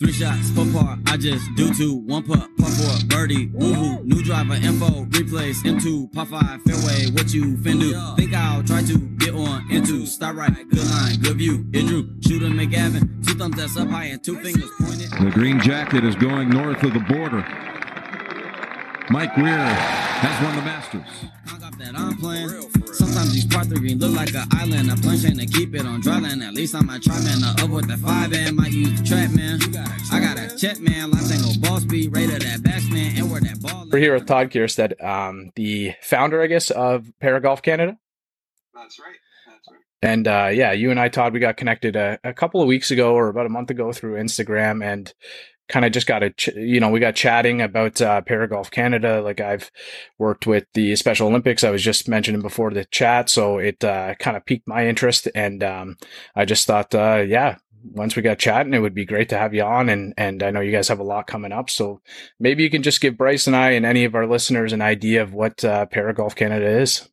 Three shots, four par, I just do two. One putt, par four, birdie, woohoo. New driver, info, replace, M2, par five, fairway, what you fin do? Think I'll try to get on into, start right, good line, good view. It drew, shooter McGavin, two thumbs that's up high and two fingers pointed. The green jacket is going north of the border. Mike Weir has won the Masters. Hung up that I'm playing. Sometimes these part three look like an island. A plane chain to keep it on dry land. At least I might try, man. The up with the five and might use the trap, man. I got a check, man. Life ain't go ball speed. Rated that batsman and where that ball. We're here with Todd Kierstead, um, the founder, I guess, of Paragolf Canada. That's right. That's right. And uh, yeah, you and I, Todd, we got connected a, a couple of weeks ago or about a month ago through Instagram, and kind of just got a, ch- you know, we got chatting about uh, Paragolf Canada. Like I've worked with the Special Olympics, I was just mentioning before the chat, so it uh, kind of piqued my interest, and um, I just thought, uh, yeah. Once we got chatting, it would be great to have you on, and and I know you guys have a lot coming up. So maybe you can just give Bryce and I and any of our listeners an idea of what uh, Paragolf Canada is.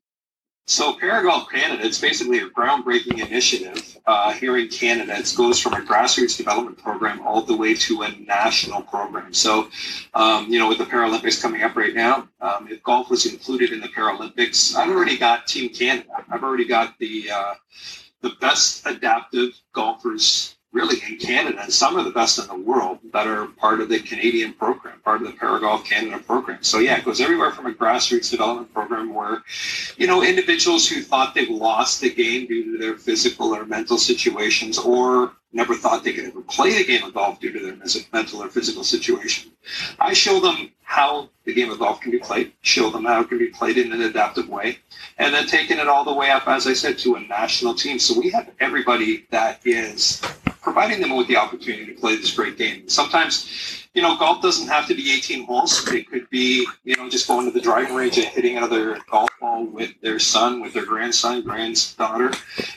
So Paragolf Canada, it's basically a groundbreaking initiative uh, here in Canada. It goes from a grassroots development program all the way to a national program. So, um, you know, with the Paralympics coming up right now, um, if golf was included in the Paralympics, I've already got Team Canada. I've already got the uh, the best adaptive golfers really in Canada, and some of the best in the world that are part of the Canadian program, part of the Paragolf Canada program. So yeah, it goes everywhere from a grassroots development program where, you know, individuals who thought they've lost the game due to their physical or mental situations, or never thought they could ever play the game of golf due to their mental or physical situation. I show them how the game of golf can be played, show them how it can be played in an adaptive way, and then taking it all the way up, as I said, to a national team. So we have everybody that is providing them with the opportunity to play this great game. Sometimes, you know, golf doesn't have to be 18 holes. It could be, you know, just going to the driving range and hitting another golf ball with their son, with their grandson, granddaughter,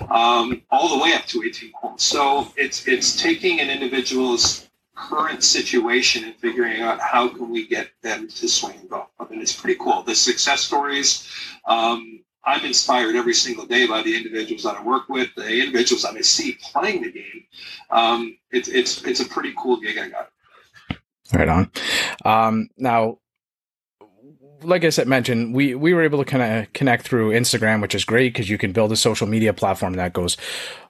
um, all the way up to 18 holes. So it's it's taking an individual's current situation and figuring out how can we get them to swing golf. I mean, it's pretty cool. The success stories. Um, I'm inspired every single day by the individuals that I work with, the individuals that I see playing the game. Um, it's it's it's a pretty cool gig I got. Right on. Um, now, like I said, mentioned, we we were able to kind of connect through Instagram, which is great because you can build a social media platform that goes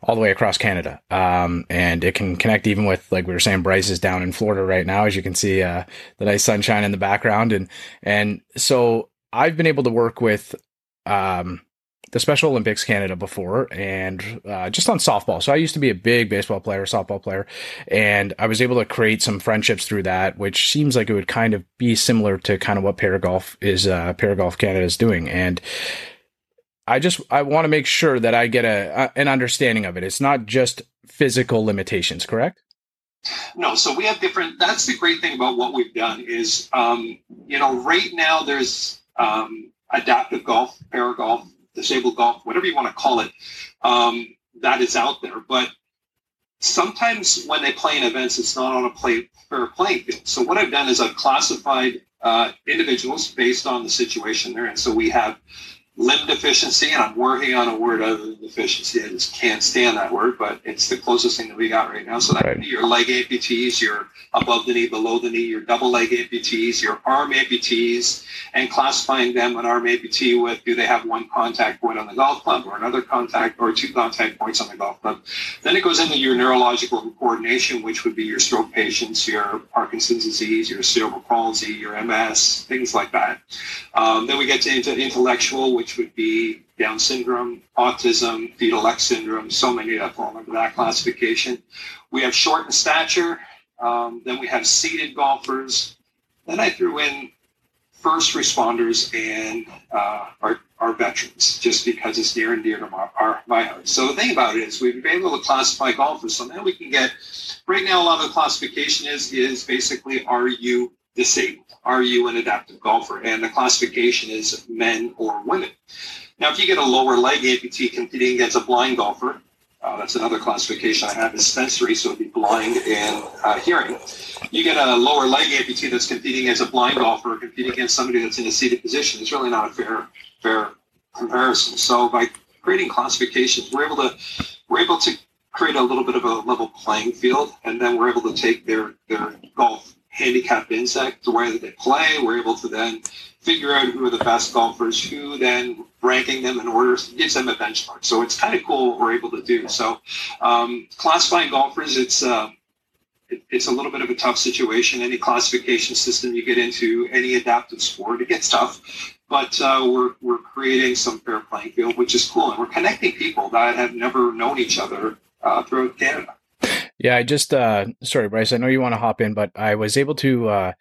all the way across Canada, um, and it can connect even with like we were saying, Bryce is down in Florida right now, as you can see uh, the nice sunshine in the background, and and so I've been able to work with um, the Special Olympics Canada before and uh, just on softball. So I used to be a big baseball player, softball player, and I was able to create some friendships through that, which seems like it would kind of be similar to kind of what Paragolf is, uh, Paragolf Canada is doing. And I just, I want to make sure that I get a, a, an understanding of it. It's not just physical limitations, correct? No, so we have different. That's the great thing about what we've done is, um, you know, right now there's um, adaptive golf, para golf, disabled golf, whatever you want to call it, um, that is out there. But sometimes when they play in events, it's not on a play, fair playing field. So what I've done is I've classified uh, individuals based on the situation they're in. So we have limb deficiency, and I'm working on a word other than deficiency. I just can't stand that word, but it's the closest thing that we got right now. So that right. could be your leg amputees, your above the knee, below the knee, your double leg amputees, your arm amputees, and classifying them an arm amputee with do they have one contact point on the golf club or another contact or two contact points on the golf club. Then it goes into your neurological coordination, which would be your stroke patients, your Parkinson's disease, your cerebral palsy, your MS, things like that. Um, then we get to into intellectual, which would be Down syndrome, autism, fetal X syndrome, so many that fall under that classification. We have short stature. Um, then we have seated golfers. Then I threw in first responders and uh, our, our veterans, just because it's near and dear to my, our, my heart. So the thing about it is we've been able to classify golfers. So now we can get, right now a lot of the classification is, is basically are you disabled? Are you an adaptive golfer? And the classification is men or women. Now, if you get a lower leg amputee competing against a blind golfer, uh, that's another classification I have is sensory, so it'd be blind and uh, hearing. You get a lower leg amputee that's competing as a blind golfer, competing against somebody that's in a seated position. It's really not a fair fair comparison. So by creating classifications, we're able to we're able to create a little bit of a level playing field, and then we're able to take their their golf handicap insight to where they play. We're able to then figure out who are the best golfers, who then ranking them in order gives them a benchmark. So it's kind of cool what we're able to do. So um, classifying golfers, it's uh, it, it's a little bit of a tough situation. Any classification system you get into, any adaptive sport, it gets tough. But uh, we're, we're creating some fair playing field, which is cool. And we're connecting people that have never known each other uh, throughout Canada. Yeah, I just uh sorry, Bryce, I know you want to hop in, but I was able to uh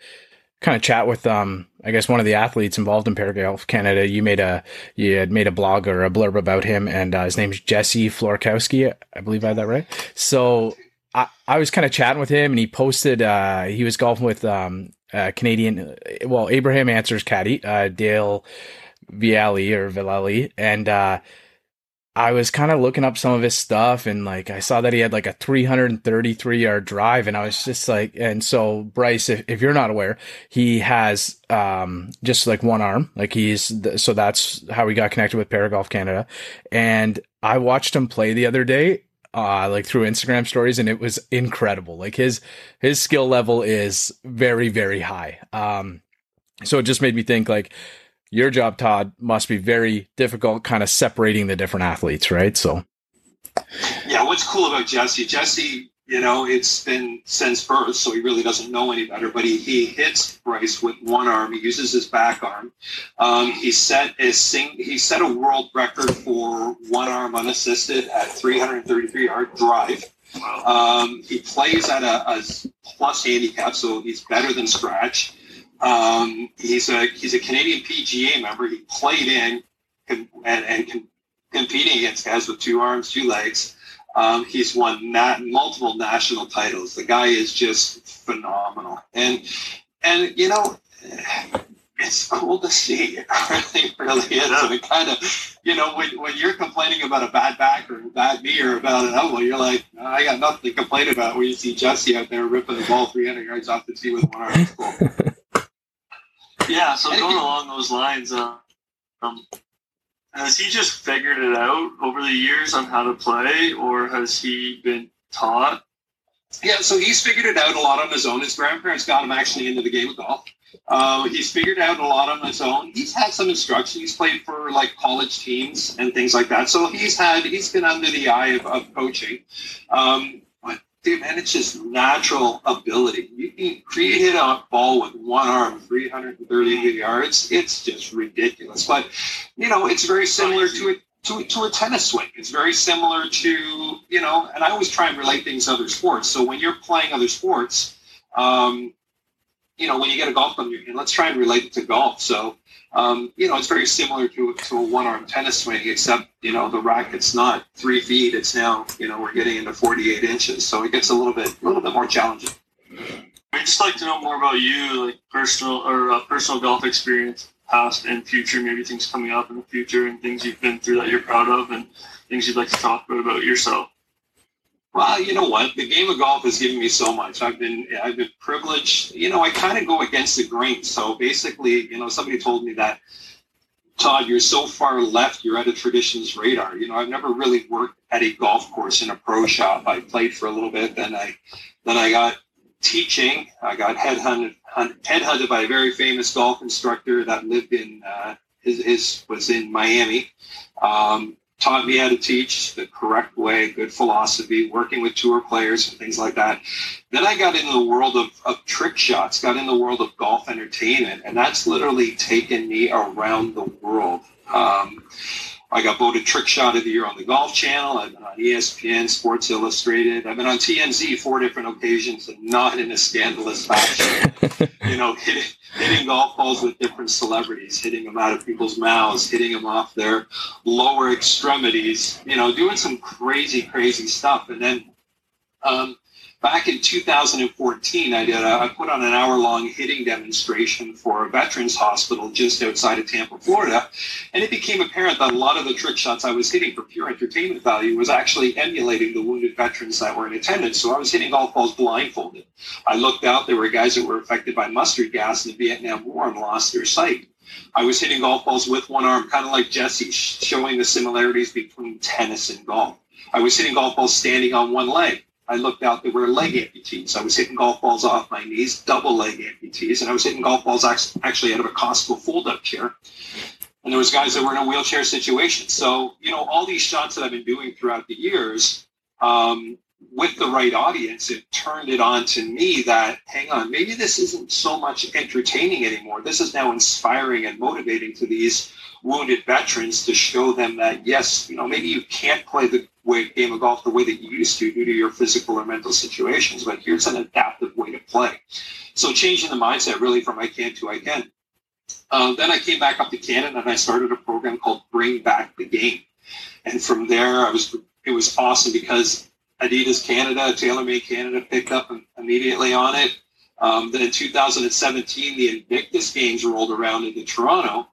kind of chat with um I guess one of the athletes involved in Paragolf Canada. You made a you had made a blog or a blurb about him and uh, his name's Jesse Florkowski. I believe I had that right. So I, I was kind of chatting with him and he posted uh he was golfing with um uh, Canadian well Abraham Ancer's caddy, uh Dale Vialli or Villali and uh I was kind of looking up some of his stuff and like I saw that he had like a 333 yard drive and I was just like and so Bryce if, if you're not aware he has um just like one arm like he's so that's how we got connected with Paragolf Canada and I watched him play the other day uh like through Instagram stories and it was incredible like his his skill level is very very high um so it just made me think like your job, Todd, must be very difficult, kind of separating the different athletes, right? So, yeah, what's cool about Jesse? Jesse, you know, it's been since birth, so he really doesn't know any better. But he, he hits Bryce with one arm. He uses his back arm. Um, he set a sing, he set a world record for one arm unassisted at 333 yard drive. Um, he plays at a, a plus handicap, so he's better than scratch. Um, he's a he's a Canadian PGA member. He played in and, and competing against guys with two arms, two legs. Um, he's won nat- multiple national titles. The guy is just phenomenal, and and you know, it's cool to see. It really, really is. And it kind of, you know, when, when you're complaining about a bad back or a bad knee or about an elbow, you're like, I got nothing to complain about. When you see Jesse out there ripping the ball 300 yards off the tee with one arm, it's cool. Yeah, so going along those lines, uh, um, has he just figured it out over the years on how to play, or has he been taught? Yeah, so he's figured it out a lot on his own. His grandparents got him actually into the game of golf. Uh, he's figured out a lot on his own. He's had some instruction. He's played for like college teams and things like that. So he's had he's been under the eye of, of coaching. Um, man, it's just natural ability. You can create a ball with one arm, 330 yards. It's just ridiculous. But, you know, it's very similar to a To, to a tennis swing. It's very similar to, you know, and I always try and relate things to other sports. So when you're playing other sports, um, you know, when you get a golf club, and let's try and relate it to golf. So um, you know, it's very similar to, to a one-arm tennis swing, except, you know, the racket's not three feet. It's now, you know, we're getting into 48 inches. So it gets a little bit, a little bit more challenging. We'd just like to know more about you, like personal or uh, personal golf experience, past and future, maybe things coming up in the future and things you've been through that you're proud of and things you'd like to talk about about yourself. Well, you know what? The game of golf has given me so much. I've been I've been privileged. You know, I kind of go against the grain. So basically, you know, somebody told me that Todd, you're so far left, you're at a traditions radar. You know, I've never really worked at a golf course in a pro shop. I played for a little bit, then I then I got teaching. I got headhunted headhunted by a very famous golf instructor that lived in uh, his, his was in Miami. Um, taught me how to teach the correct way, good philosophy, working with tour players and things like that. Then I got into the world of, of trick shots, got in the world of golf entertainment, and that's literally taken me around the world. Um, I got voted Trick Shot of the Year on the Golf Channel. I've been on ESPN, Sports Illustrated. I've been on TMZ four different occasions, and not in a scandalous fashion. you know, hitting, hitting golf balls with different celebrities, hitting them out of people's mouths, hitting them off their lower extremities. You know, doing some crazy, crazy stuff. And then um, back in 2014, I did a, I put on an hour long hitting demonstration for a veterans hospital just outside of Tampa, Florida, and it became apparent that a lot of the trick shots I was hitting for pure entertainment value was actually emulating the wounded veterans that were in attendance. So I was hitting golf balls blindfolded. I looked out; there were guys that were affected by mustard gas in the Vietnam War and lost their sight. I was hitting golf balls with one arm, kind of like Jesse, showing the similarities between tennis and golf. I was hitting golf balls standing on one leg. I looked out, there were leg amputees. I was hitting golf balls off my knees, double leg amputees, and I was hitting golf balls actually out of a Costco fold-up chair. And there was guys that were in a wheelchair situation. So, you know, all these shots that I've been doing throughout the years, um, with the right audience, it turned it on to me that, hang on, maybe this isn't so much entertaining anymore. This is now inspiring and motivating to these wounded veterans to show them that, yes, you know, maybe you can't play the way, game of golf the way that you used to due to your physical or mental situations, but here's an adaptive way to play. So changing the mindset really from I can to I can. Uh, then I came back up to Canada and I started a program called Bring Back the Game. And from there, I was it was awesome because Adidas Canada, TaylorMade Canada picked up immediately on it. Um, then in 2017, the Invictus Games rolled around into Toronto.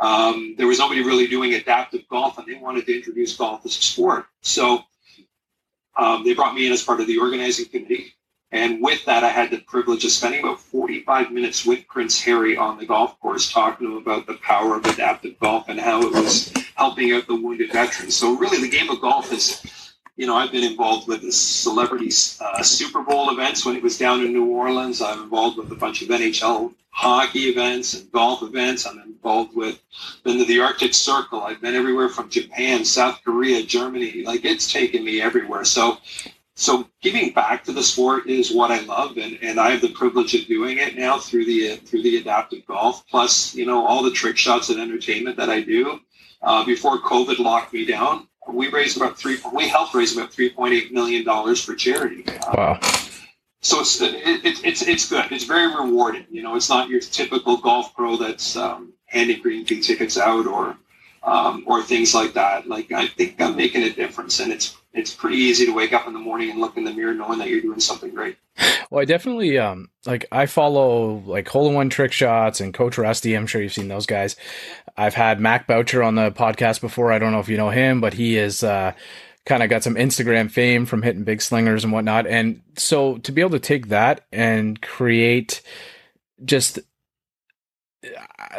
Um, there was nobody really doing adaptive golf, and they wanted to introduce golf as a sport. So um, they brought me in as part of the organizing committee. And with that, I had the privilege of spending about 45 minutes with Prince Harry on the golf course, talking to him about the power of adaptive golf and how it was helping out the wounded veterans. So really, the game of golf is you know, I've been involved with the celebrity uh, Super Bowl events when it was down in New Orleans. I'm involved with a bunch of NHL hockey events and golf events. I'm involved with been to the Arctic Circle. I've been everywhere from Japan, South Korea, Germany. Like it's taken me everywhere. So, so giving back to the sport is what I love, and, and I have the privilege of doing it now through the through the adaptive golf. Plus, you know, all the trick shots and entertainment that I do. Uh, before COVID locked me down, we raised about three. We helped raise about three point eight million dollars for charity. Wow. So it's it, it's it's good. It's very rewarding. You know, it's not your typical golf pro that's um, handing green fee tickets out or um, or things like that. Like I think I'm making a difference, and it's it's pretty easy to wake up in the morning and look in the mirror knowing that you're doing something great. Well, I definitely um like I follow like hole in one trick shots and Coach Rusty. I'm sure you've seen those guys. I've had Mac Boucher on the podcast before. I don't know if you know him, but he is uh kind of got some Instagram fame from hitting big slingers and whatnot. And so to be able to take that and create just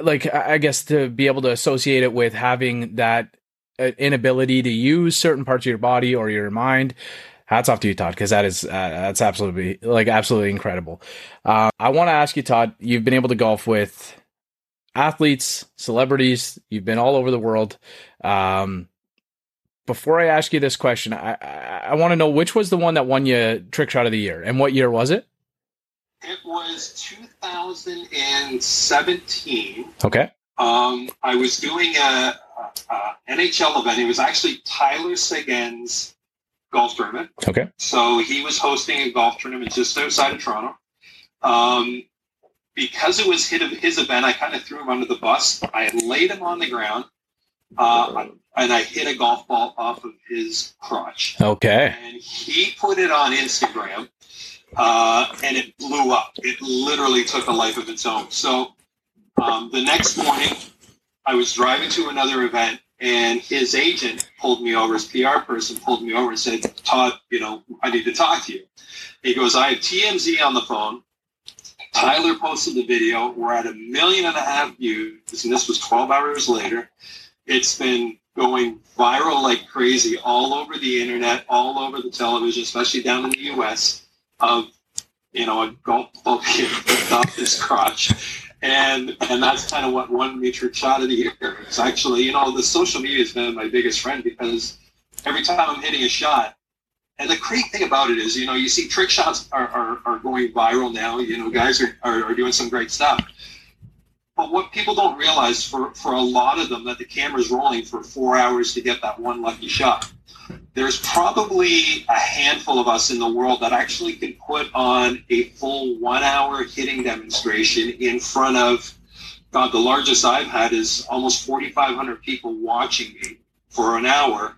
like I guess to be able to associate it with having that uh, inability to use certain parts of your body or your mind. Hats off to you, Todd, because that is uh, that's absolutely like absolutely incredible. Uh, I want to ask you, Todd. You've been able to golf with athletes, celebrities. You've been all over the world. Um, before I ask you this question, I, I, I want to know which was the one that won you trick shot of the year, and what year was it? It was 2017. Okay. Um, I was doing a, a, a, NHL event. It was actually Tyler Seguin's golf tournament. Okay. So he was hosting a golf tournament just outside of Toronto. Um, because it was his event, I kind of threw him under the bus. I laid him on the ground, uh, and I hit a golf ball off of his crotch. Okay. And he put it on Instagram uh, and it blew up. It literally took a life of its own. So um, the next morning, I was driving to another event, and his agent pulled me over. His PR person pulled me over and said, "Todd, you know, I need to talk to you." He goes, "I have TMZ on the phone. Tyler posted the video. We're at a million and a half views, and this was 12 hours later. It's been going viral like crazy all over the internet, all over the television, especially down in the U.S." of you know a golf ball being off his crotch. And and that's kind of what won me of the year. It's actually, you know, the social media has been my biggest friend because every time I'm hitting a shot, and the great thing about it is, you know, you see trick shots are, are, are going viral now. You know, guys are, are, are doing some great stuff. But what people don't realize for, for a lot of them that the camera's rolling for four hours to get that one lucky shot there's probably a handful of us in the world that actually can put on a full one hour hitting demonstration in front of God, the largest I've had is almost 4,500 people watching me for an hour,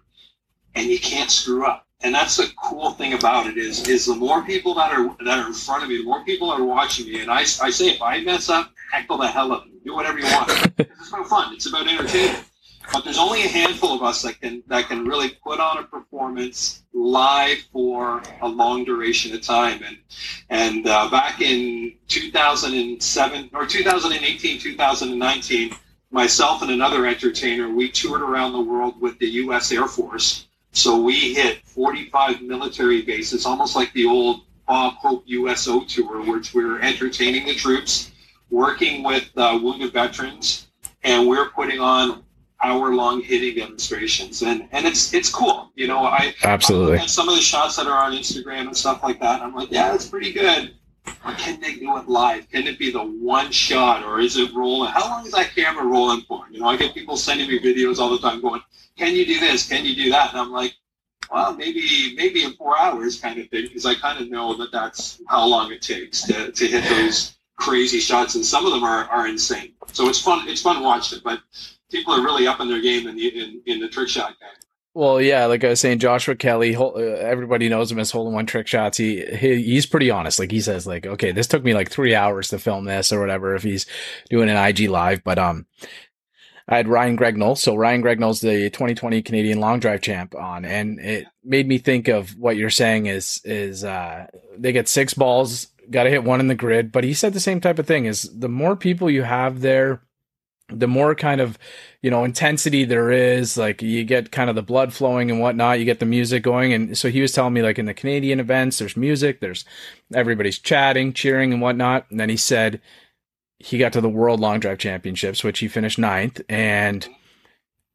and you can't screw up. And that's the cool thing about it is, is the more people that are that are in front of me, the more people are watching me. And I, I say, if I mess up, heckle the hell up, do whatever you want. it's about fun. It's about entertainment. But there's only a handful of us that can that can really put on a performance live for a long duration of time. And and uh, back in 2007 or 2018, 2019, myself and another entertainer, we toured around the world with the U.S. Air Force. So we hit 45 military bases, almost like the old Bob Hope USO tour, which we are entertaining the troops, working with uh, wounded veterans, and we're putting on hour-long hitting demonstrations, and and it's it's cool. You know, I absolutely. I some of the shots that are on Instagram and stuff like that. I'm like, yeah, that's pretty good. But can they do it live? Can it be the one shot, or is it rolling? How long is that camera rolling for? You know, I get people sending me videos all the time, going, "Can you do this? Can you do that?" And I'm like, well, maybe maybe in four hours, kind of thing, because I kind of know that that's how long it takes to, to hit those crazy shots, and some of them are, are insane. So it's fun. It's fun watching it, but people are really up in their game in the in, in the trick shot game. Well, yeah, like I was saying, Joshua Kelly, uh, everybody knows him as hole in one trick shots. He, he he's pretty honest. Like he says, like, okay, this took me like three hours to film this or whatever. If he's doing an IG live, but um, I had Ryan Gregnall. So Ryan Gregnall's the 2020 Canadian long drive champ on, and it made me think of what you're saying is is uh, they get six balls, got to hit one in the grid. But he said the same type of thing: is the more people you have there the more kind of you know intensity there is like you get kind of the blood flowing and whatnot you get the music going. And so he was telling me like in the canadian events there's music there's everybody's chatting cheering and whatnot. And then he said he got to the world long drive championships which he finished ninth. And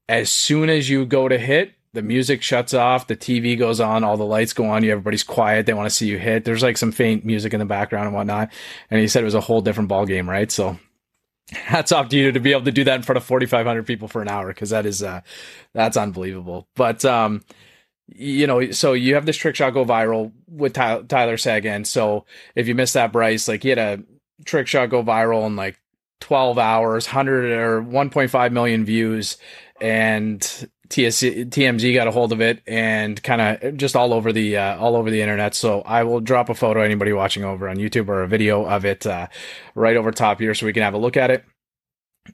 as soon as you go to hit the music shuts off the tv goes on all the lights go on you everybody's quiet they want to see you hit. There's like some faint music in the background and whatnot. And he said it was a whole different ball game right? So hats off to you to be able to do that in front of 4500 people for an hour because that is uh that's unbelievable. But um you know so you have this trick shot go viral with Ty- tyler seguin so if you missed that bryce like he had a trick shot go viral in like 12 hours 100 or 1.5 million views. And TSC, TMZ got a hold of it and kind of just all over the uh, all over the internet. So I will drop a photo anybody watching over on YouTube or a video of it uh, right over top here so we can have a look at it.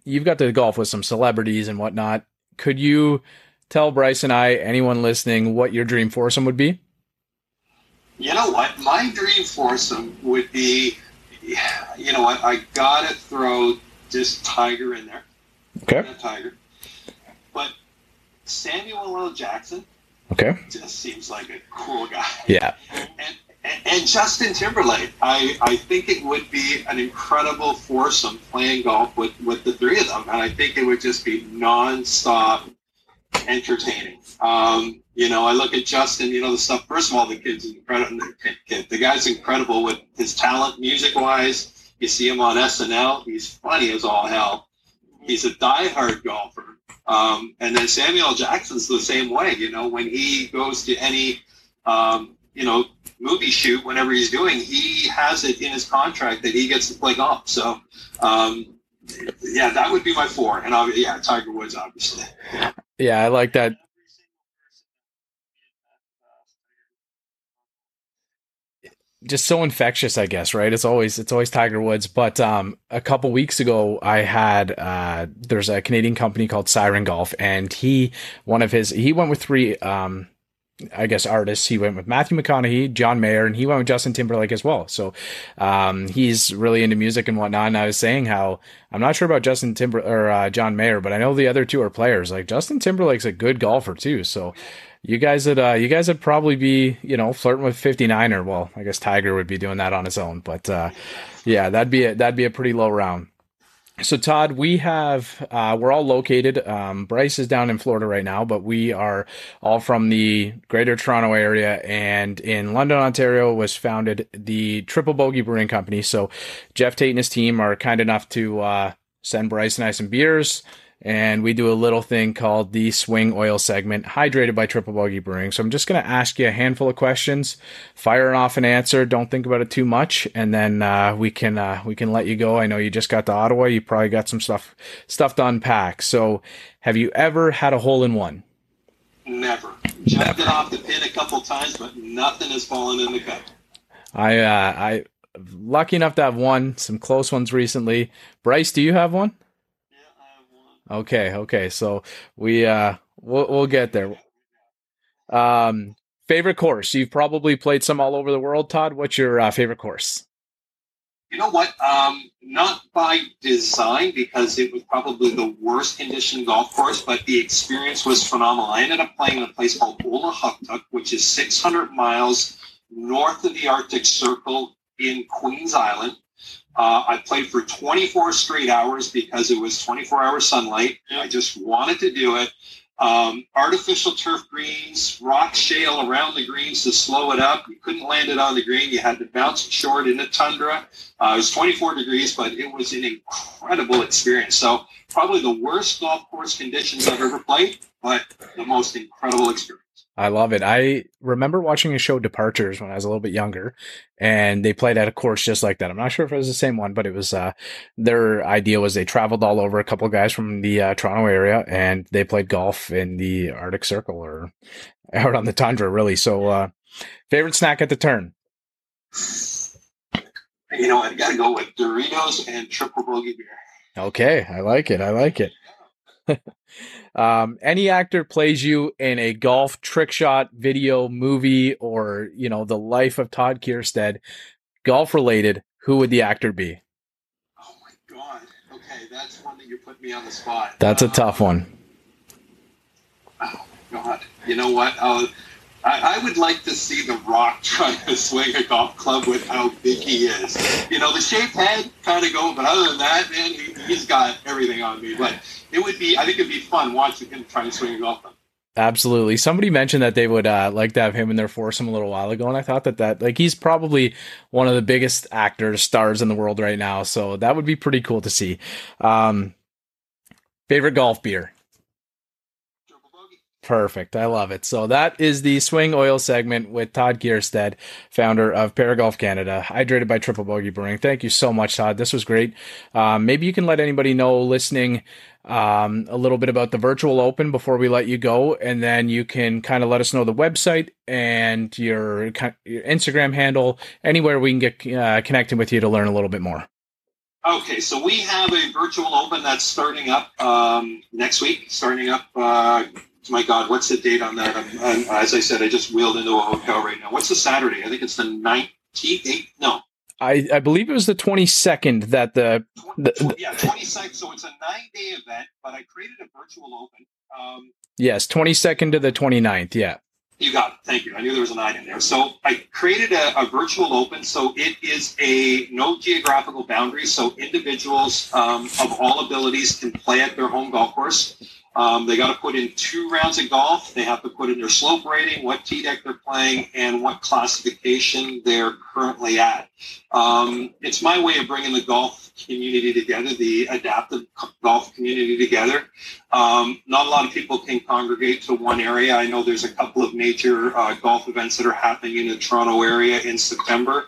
You've got to golf with some celebrities and whatnot. Could you tell Bryce and I, anyone listening, what your dream foursome would be? You know what? My dream foursome would be, you know what? I gotta throw just Tiger in there. Okay. Tiger. But Jackson. Okay. Just seems like a cool guy. Yeah. And, and, and Justin Timberlake. I, I think it would be an incredible foursome playing golf with, with the three of them. And I think it would just be nonstop entertaining. Um, you know, I look at Justin, you know, the stuff, first of all, the kid's incredible. The, the guy's incredible with his talent music wise. You see him on SNL. He's funny as all hell. He's a diehard golfer. Um, and then Samuel Jackson's the same way. You know, when he goes to any, um, you know, movie shoot, whenever he's doing, he has it in his contract that he gets to play golf. So, um, yeah, that would be my four. And yeah, Tiger Woods, obviously. Yeah, I like that. Just so infectious, I guess, right? It's always it's always Tiger Woods. But um, a couple weeks ago, I had uh, there's a Canadian company called Siren Golf, and he one of his he went with three um, I guess artists. He went with Matthew McConaughey, John Mayer, and he went with Justin Timberlake as well. So um, he's really into music and whatnot. And I was saying how I'm not sure about Justin Timber or uh, John Mayer, but I know the other two are players. Like Justin Timberlake's a good golfer too. So you guys would uh, you guys would probably be you know flirting with 59er. Well, I guess Tiger would be doing that on his own, but uh, yeah, that'd be a, that'd be a pretty low round. So Todd, we have uh, we're all located. Um, Bryce is down in Florida right now, but we are all from the Greater Toronto area. And in London, Ontario, was founded the Triple Bogey Brewing Company. So Jeff Tate and his team are kind enough to uh, send Bryce and I some beers and we do a little thing called the swing oil segment, hydrated by Triple Bogey Brewing. So I'm just going to ask you a handful of questions, fire off an answer. Don't think about it too much, and then uh, we can uh, we can let you go. I know you just got to Ottawa. You probably got some stuff stuff to unpack. So, have you ever had a hole in one? Never. Jumped it off the pin a couple times, but nothing has fallen in the cup. I uh, I lucky enough to have one, some close ones recently. Bryce, do you have one? Okay, okay. So we uh we'll we'll get there. Um favorite course. You've probably played some all over the world, Todd. What's your uh, favorite course? You know what? Um, not by design because it was probably the worst conditioned golf course, but the experience was phenomenal. I ended up playing in a place called Ola which is 600 miles north of the Arctic Circle in Queens Island. Uh, I played for 24 straight hours because it was 24 hour sunlight. I just wanted to do it. Um, artificial turf greens, rock shale around the greens to slow it up. You couldn't land it on the green. You had to bounce it short in the tundra. Uh, it was 24 degrees, but it was an incredible experience. So probably the worst golf course conditions I've ever played, but the most incredible experience. I love it. I remember watching a show Departures when I was a little bit younger and they played at a course just like that. I'm not sure if it was the same one, but it was, uh, their idea was they traveled all over a couple guys from the uh, Toronto area and they played golf in the Arctic Circle or out on the tundra really. So, uh, favorite snack at the turn? You know, I got to go with Doritos and triple bogey beer. Okay. I like it. I like it. Um, any actor plays you in a golf trick shot video, movie, or you know the life of Todd Kierstead, golf related. Who would the actor be? Oh my god! Okay, that's one that you put me on the spot. That's a tough one. Oh god! You know what? I'll, I, I would like to see The Rock trying to swing a golf club with how big he is. You know, the shaved head kind of go, but other than that, man, he, he's got everything on me. But it would be, I think it'd be fun watching him try to swing a golf club. Absolutely. Somebody mentioned that they would uh, like to have him in their foursome a little while ago, and I thought that that like he's probably one of the biggest actors, stars in the world right now. So that would be pretty cool to see. Um, favorite golf beer? Perfect. I love it. So that is the swing oil segment with Todd Kierstead, founder of Paragolf Canada, hydrated by Triple Bogey Brewing. Thank you so much, Todd. This was great. Um, maybe you can let anybody know listening um, a little bit about the virtual open before we let you go, and then you can kind of let us know the website and your, your Instagram handle, anywhere we can get uh, connected with you to learn a little bit more. Okay, so we have a virtual open that's starting up um, next week, starting up uh, my God, what's the date on that? I'm, I'm, as I said, I just wheeled into a hotel right now. What's the Saturday? I think it's the 19th. No. I, I believe it was the 22nd that the, 20, the yeah 22nd so it's a nine day event but i created a virtual open um, yes 22nd to the 29th yeah you got it thank you i knew there was a nine in there so i created a, a virtual open so it is a no geographical boundaries so individuals um, of all abilities can play at their home golf course um, they got to put in two rounds of golf. They have to put in their slope rating, what tee deck they're playing, and what classification they're currently at. Um, it's my way of bringing the golf community together, the adaptive golf community together. Um, not a lot of people can congregate to one area. I know there's a couple of major uh, golf events that are happening in the Toronto area in September.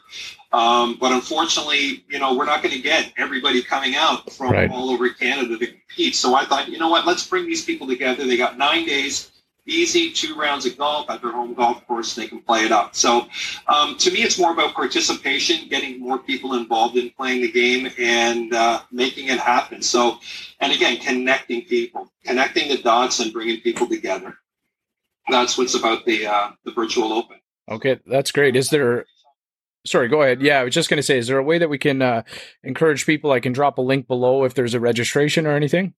Um, but unfortunately, you know, we're not going to get everybody coming out from right. all over Canada to compete. So I thought, you know what, let's bring these people together. They got nine days, easy, two rounds of golf at their home golf course. They can play it up. So um, to me, it's more about participation, getting more people involved in playing the game and uh, making it happen. So, and again, connecting people, connecting the dots and bringing people together. That's what's about the uh, the virtual open. Okay, that's great. Is there sorry go ahead. Yeah i was just going to say is there a way that we can uh, encourage people i can drop a link below if there's a registration or anything?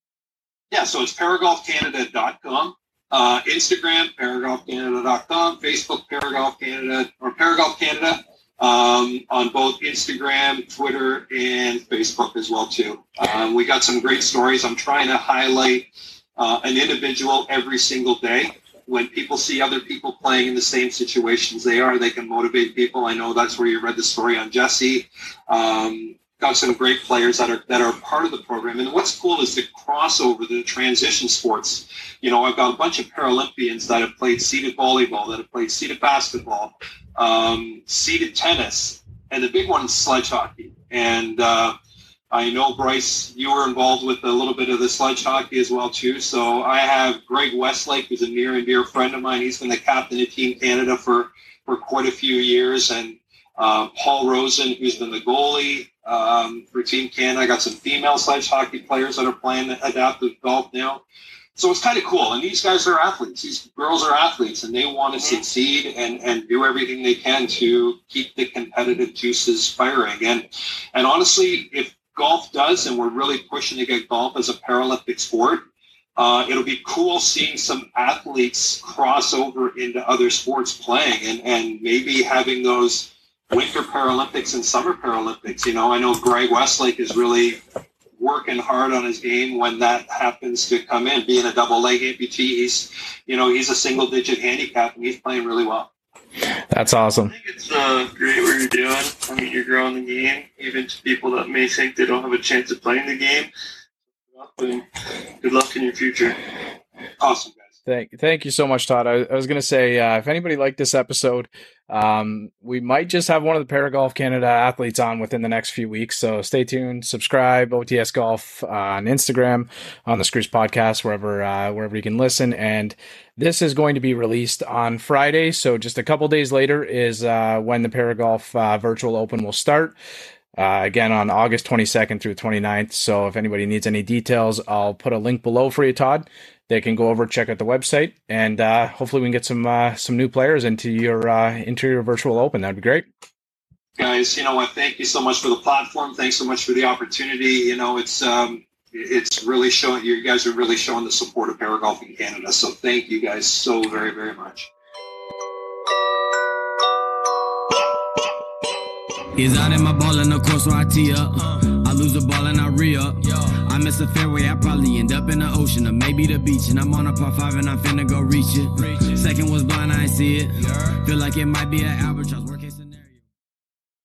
Yeah so it's paragolfcanada.com uh, instagram paragolfcanada.com facebook paragolf canada or paragolf canada um, on both instagram twitter and facebook as well too. Um, we got some great stories. I'm trying to highlight uh, an individual every single day when people see other people playing in the same situations they are, they can motivate people. I know that's where you read the story on Jesse. Um, got some great players that are that are part of the program. And what's cool is the crossover, the transition sports. You know, I've got a bunch of Paralympians that have played seated volleyball, that have played seated basketball, um, seated tennis, and the big one is sledge hockey. And uh, I know Bryce, you were involved with a little bit of the sledge hockey as well too. So I have Greg Westlake, who's a near and dear friend of mine. He's been the captain of Team Canada for for quite a few years, and uh, Paul Rosen, who's been the goalie um, for Team Canada. I got some female sledge hockey players that are playing adaptive golf now. so it's kind of cool. And these guys are athletes. These girls are athletes, and they want to mm-hmm. succeed and and do everything they can to keep the competitive juices firing. And and honestly, if golf does, and we're really pushing to get golf as a Paralympic sport, uh, it'll be cool seeing some athletes cross over into other sports playing, and and maybe having those winter Paralympics and summer Paralympics. You know, I know Greg Westlake is really working hard on his game when that happens to come in. Being a double leg amputee, he's you know he's a single digit handicap and he's playing really well. That's awesome. I think it's uh, great what you're doing. I mean, you're growing the game, even to people that may think they don't have a chance of playing the game. Good luck in your future. Awesome. Guys. Thank, thank you so much, Todd. I, I was going to say, uh, if anybody liked this episode, um, we might just have one of the Paragolf Canada athletes on within the next few weeks. So stay tuned, subscribe, OTS Golf uh, on Instagram, on the Screws Podcast, wherever uh, wherever you can listen. And this is going to be released on Friday. So just a couple days later is uh, when the Paragolf uh, Virtual Open will start. Uh, again on August 22nd through 29th. So if anybody needs any details, I'll put a link below for you, Todd they can go over check out the website and uh, hopefully we can get some uh, some new players into your uh, into your virtual open that'd be great guys you know what thank you so much for the platform thanks so much for the opportunity you know it's um, it's really showing you guys are really showing the support of paragolf in canada so thank you guys so very very much He's out in my ball in the course where I tee up. Uh, I lose the ball and I re up. I miss a fairway, I probably end up in the ocean or maybe the beach. And I'm on a par five and I'm finna go reach it. Second was blind, I ain't see it. Feel like it might be an albatross.